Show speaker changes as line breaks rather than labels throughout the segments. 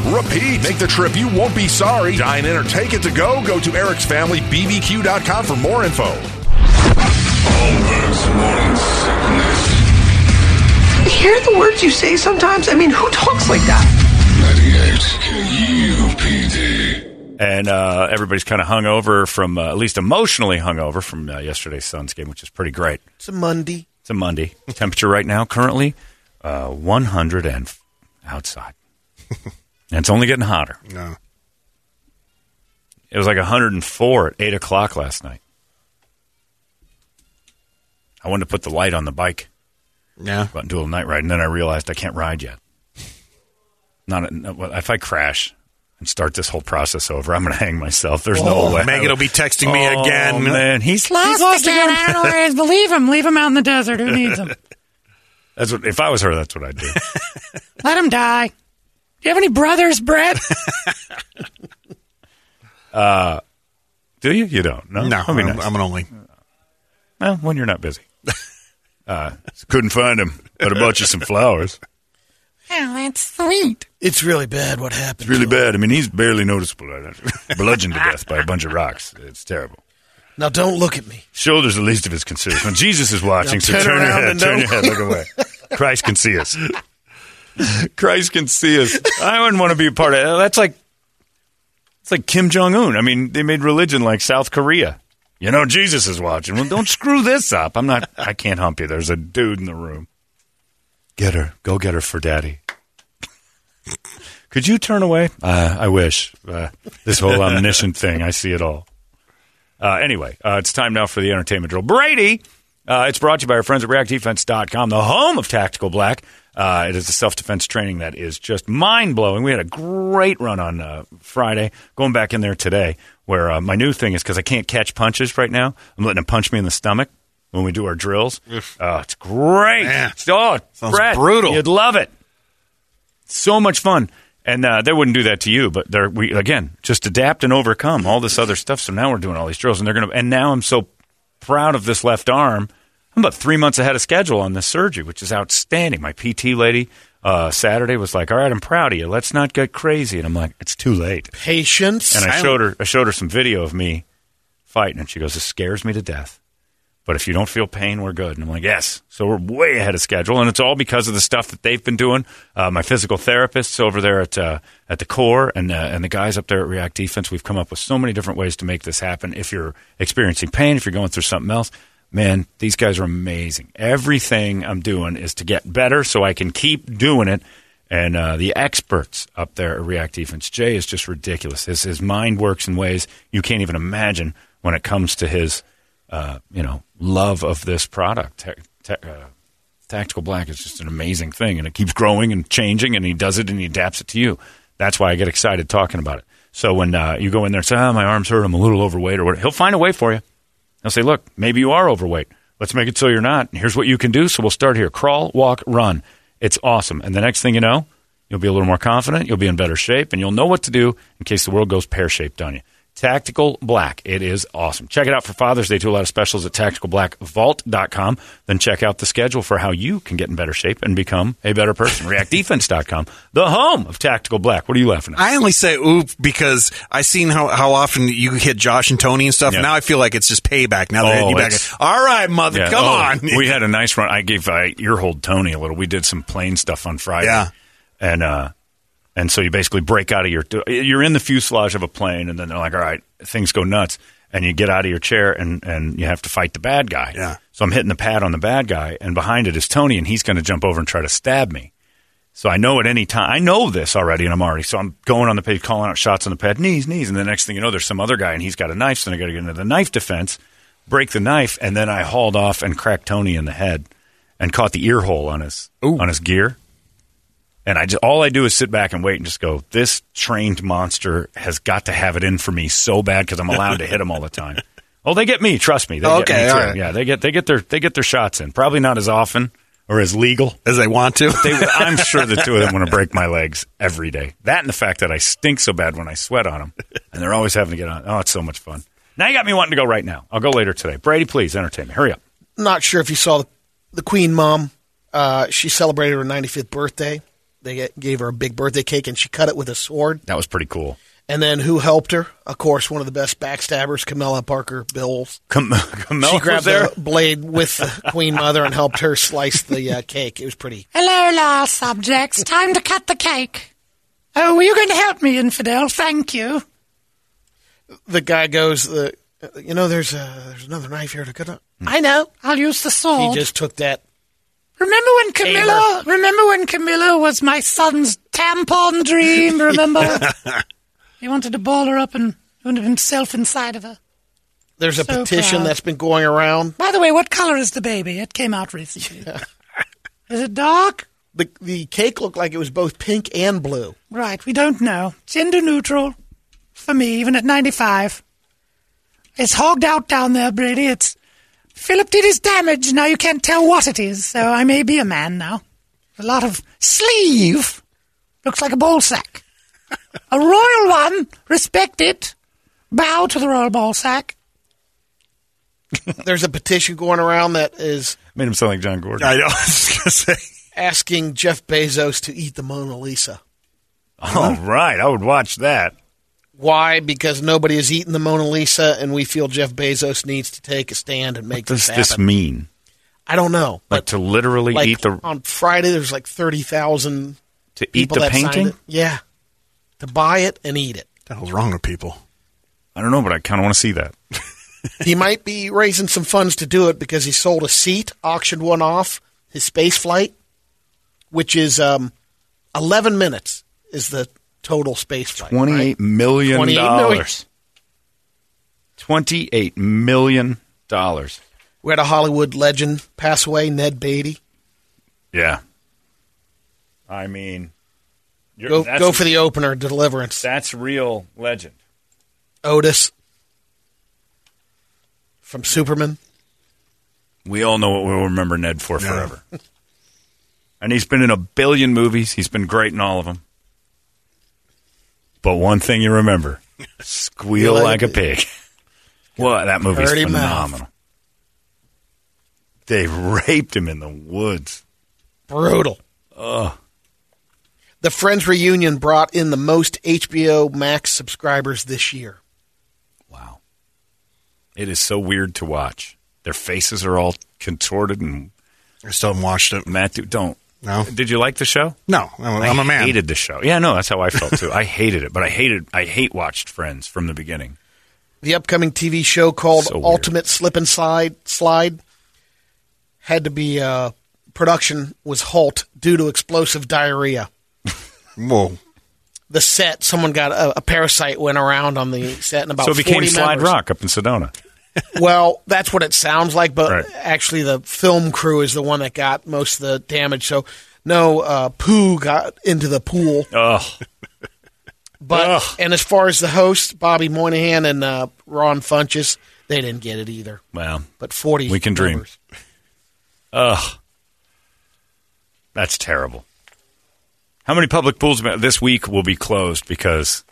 repeat. Make the trip, you won't be sorry. Dine in or take it to go. Go to Eric's Family BBQ.com for more info.
Holmberg's morning sickness.
Hear the words you say sometimes? I mean, who talks like that?
98 KUPD.
And uh, everybody's kind of hungover from, uh, at least emotionally hungover from uh, yesterday's Suns game, which is pretty great.
It's a Monday.
It's a Monday. Temperature right now, currently, uh, 100 and f- outside. and it's only getting hotter.
No.
It was like 104 at 8 o'clock last night. I wanted to put the light on the bike,
Yeah.
go out do a little night ride, and then I realized I can't ride yet. Not no, well, if I crash and start this whole process over, I'm going to hang myself. There's no oh, way.
Megan will be texting me
Oh,
again.
man, he's lost,
He's lost
again.
again. I don't know where he is. Believe him. Leave him out in the desert. Who needs him?
That's what. If I was her, that's what I'd do.
Let him die. Do you have any brothers, Brett?
uh, do you? You don't? No.
No,
That'd
I'm,
nice.
I'm an only.
Well, when you're not busy. Uh, couldn't find him, but I bought you some flowers.
oh, that's sweet.
It's really bad what happened.
It's really bad. I mean, he's barely noticeable. Bludgeoned to death by a bunch of rocks. It's terrible.
Now don't look at me.
Shoulders the least of his concerns. When Jesus is watching,
Now
so
turn
turn your head, turn your head, look away. Christ can see us. Christ can see us. I wouldn't want to be a part of that. That's like it's like Kim Jong Un. I mean, they made religion like South Korea. You know, Jesus is watching. Well, don't screw this up. I'm not. I can't hump you. There's a dude in the room. Get her. Go get her for daddy. Could you turn away? Uh, I wish. Uh, this whole omniscient thing, I see it all. Uh, anyway, uh, it's time now for the entertainment drill. Brady, uh, it's brought to you by our friends at reactdefense.com, the home of Tactical Black. Uh, it is a self defense training that is just mind blowing. We had a great run on uh, Friday, going back in there today, where uh, my new thing is because I can't catch punches right now, I'm letting them punch me in the stomach when we do our drills. Oh, it's great.
Man.
oh,
Sounds
Brett,
brutal.
You'd love it so much fun. And uh, they wouldn't do that to you, but they're we again just adapt and overcome all this other stuff. So now we're doing all these drills, and they're gonna. And now I'm so proud of this left arm. I'm about three months ahead of schedule on this surgery, which is outstanding. My PT lady uh, Saturday was like, "All right, I'm proud of you. Let's not get crazy." And I'm like, "It's too late."
Patience.
And I showed her, I showed her some video of me fighting, and she goes, "This scares me to death." But if you don't feel pain, we're good. And I'm like, yes. So we're way ahead of schedule, and it's all because of the stuff that they've been doing. Uh, my physical therapists over there at uh, at the core, and uh, and the guys up there at React Defense, we've come up with so many different ways to make this happen. If you're experiencing pain, if you're going through something else, man, these guys are amazing. Everything I'm doing is to get better, so I can keep doing it. And uh, the experts up there at React Defense, Jay is just ridiculous. His his mind works in ways you can't even imagine when it comes to his uh, you know, love of this product. Ta- ta- uh, Tactical Black is just an amazing thing, and it keeps growing and changing, and he does it and he adapts it to you. That's why I get excited talking about it. So when uh, you go in there and say, "Oh, my arms hurt, I'm a little overweight," or whatever, he'll find a way for you. He'll say, "Look, maybe you are overweight. Let's make it so you're not. Here's what you can do. So we'll start here: crawl, walk, run. It's awesome. And the next thing you know, you'll be a little more confident. You'll be in better shape, and you'll know what to do in case the world goes pear shaped on you. Tactical Black. It is awesome. Check it out for Father's Day. Do a lot of specials at tacticalblackvault.com. Then check out the schedule for how you can get in better shape and become a better person. ReactDefense.com, the home of Tactical Black. What are you laughing at?
I only say oop because I seen how, how often you hit Josh and Tony and stuff.
Yeah.
Now I feel like it's just payback. Now they're
Oh,
hitting you back. All right, mother,
Yeah.
come
Oh,
on.
we had a nice run. I gave uh, earhold Tony a little. We did some plane stuff on Friday.
Yeah.
And uh, and so you basically break out of your you're in the fuselage of a plane, and then they're like, all right, things go nuts, and you get out of your chair, and and you have to fight the bad guy.
Yeah.
So I'm hitting the pad on the bad guy, and behind it is Tony, and he's going to jump over and try to stab me. So I know at any time, I know this already, and I'm already, so I'm going on the page, calling out shots on the pad, knees, knees, and the next thing you know, there's some other guy, and he's got a knife, so then I got to get into the knife defense, break the knife, and then I hauled off and cracked Tony in the head, and caught the ear hole on his on his gear, and I just, all I do is sit back and wait and just go, this trained monster has got to have it in for me so bad because I'm allowed to hit him all the time. Oh, they get me. Trust me. They
Okay,
get me too.
right.
Yeah, they get they get their they get their shots in. Probably not as often or as legal.
as they want to.
They, I'm sure the two of them want to break my legs every day. That and the fact that I stink so bad when I sweat on them, and they're always having to get on. Oh, it's so much fun. Now you got me wanting to go right now. I'll go later today. Brady, please entertain me. Hurry up.
Not sure if you saw the, the Queen Mom. Uh, she celebrated her 95th birthday. They gave her a big birthday cake, and she cut it with a sword.
That was pretty cool.
And then who helped her? Of course, one of the best backstabbers, Camilla Parker Bowles.
Cam- Camilla
she grabbed
there.
the blade with the Queen Mother and helped her slice the uh, cake. It was pretty.
Hello, law subjects. Time to cut the cake. Oh, were you going to help me, infidel? Thank you.
The guy goes, uh, you know, there's a, there's another knife here to cut up. I know.
I'll use the sword.
He just took that.
Remember when Camilla? Remember when Camilla was my son's tampon dream? Remember? he wanted to ball her up and put himself inside of her.
There's a
So
petition
proud.
that's been going around.
By the way, what color is the baby? It came out recently. Is it dark?
The the cake looked like it was both pink and blue.
Right, we don't know. Gender neutral for me, even at 95. It's hogged out down there, Brady. It's Philip did his damage. Now you can't tell what it is, so I may be a man now. A lot of sleeve. Looks like a ball sack. a royal one. Respect it. Bow to the royal ball sack.
There's a petition going around that is
Made him sound like John Gordon.
I know. I was gonna say.
asking Jeff Bezos to eat the Mona Lisa.
All right, I would watch that.
Why? Because nobody has eaten the Mona Lisa, and we feel Jeff Bezos needs to take a stand and make
What does
this
this mean?
I don't know,
Like
but
to literally
like
eat the
on Friday, there's like thirty thousand
to eat
people
the
that
painting?
it. Yeah, to buy it and eat it.
What the hell's wrong with people?
I don't know, but I kind of want to see that.
he might be raising some funds to do it because he sold a seat, auctioned one off, his space flight, which is um, 11 minutes is the total space flight.
Twenty-eight
right?
million
28 million.
dollars. Twenty-eight million dollars.
We had a Hollywood legend pass away, Ned Beatty.
Yeah. I mean, you're,
Go, go for the opener, Deliverance.
That's real legend.
Otis from Superman.
We all know what we'll remember Ned for forever. and he's been in a billion movies. He's been great in all of them. But one thing you remember: squeal
Like
like
a
a pig. What? that movie's
Dirty mouth.
phenomenal. They raped him in the woods.
Brutal. Ugh. The Friends reunion brought in the most HBO Max subscribers this year.
Wow. It is so weird to watch. Their faces are all contorted and
I still haven't watched it.
Matthew, don't.
No.
Did you like the show?
No, I'm, I'm a
I
man.
hated the show. Yeah, no, that's how I felt too. I hated it, but I hated I hate watched Friends from the beginning.
The upcoming TV show called
So weird.
Ultimate Slip and Slide Slide had to be uh, production was halt due to explosive diarrhea.
Whoa.
The set, someone got a, a parasite went around on the set, and about
so it became
40
Slide
members-
Rock up in Sedona.
Well, that's what it sounds like, but
Right.
actually, the film crew is the one that got most of the damage. So, no uh, poo got into the pool. But
Ugh.
and as far as the hosts, Bobby Moynihan and uh, Ron Funches, they didn't get it either.
Well,
But forty,
We can dream. ugh. That's terrible. How many public pools this week will be closed because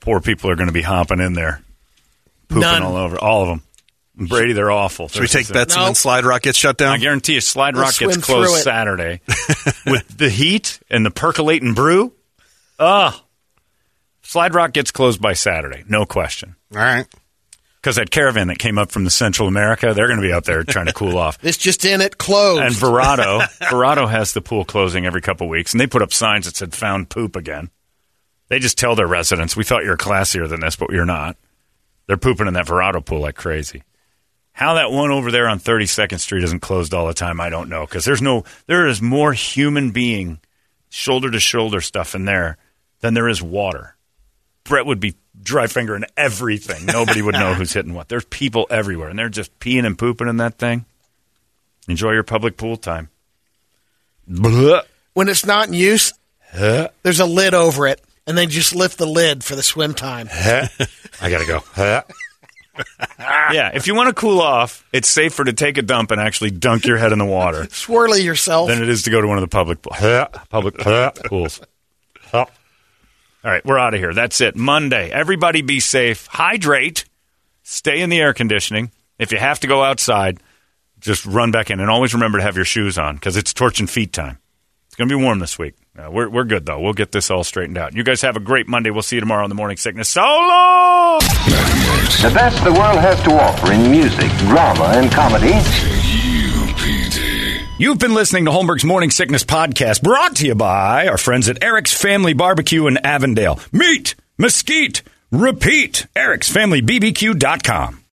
poor people are going to be hopping in there, pooping
None.
all over all of them. Brady, they're awful.
Should we take bets and then
Nope.
Slide Rock gets shut down?
I guarantee you, Slide
We'll
Rock gets closed
through.
Saturday with the heat and the percolating brew. Ugh. Slide Rock gets closed by Saturday, no question.
All right.
Because that caravan that came up from the Central America, they're going to be out there trying to cool off.
This just in it closed.
And Verrado, Verrado has the pool closing every couple weeks, and they put up signs that said "found poop again." They just tell their residents, "We thought you were classier than this, but you're not." They're pooping in that Verrado pool like crazy. How that one over there on 32nd Street isn't closed all the time, I don't know. Because there's no, there is more human being shoulder to shoulder stuff in there than there is water. Brett would be dry fingering everything. Nobody would know who's hitting what. There's people everywhere, and they're just peeing and pooping in that thing. Enjoy your public pool time.
When it's not in use, there's a lid over it, and then just lift the lid for the swim time.
I gotta go. yeah, if you want to cool off, it's safer to take a dump and actually dunk your head in the water
Swirly yourself.
than it is to go to one of the public public pools. All right, we're out of here. That's it. Monday. Everybody be safe. Hydrate. Stay in the air conditioning. If you have to go outside, just run back in. And always remember to have your shoes on because it's torch and feet time. It's going to be warm this week. Uh, we're, we're good, though. We'll get this all straightened out. You guys have a great Monday. We'll see you tomorrow on the Morning Sickness. So long!
The best the world has to offer in music, drama, and comedy.
UPD.
You've been listening to Holmberg's Morning Sickness Podcast, brought to you by our friends at Eric's Family Barbecue in Avondale. Meat, mesquite, repeat. Eric'sFamilyBBQ.com.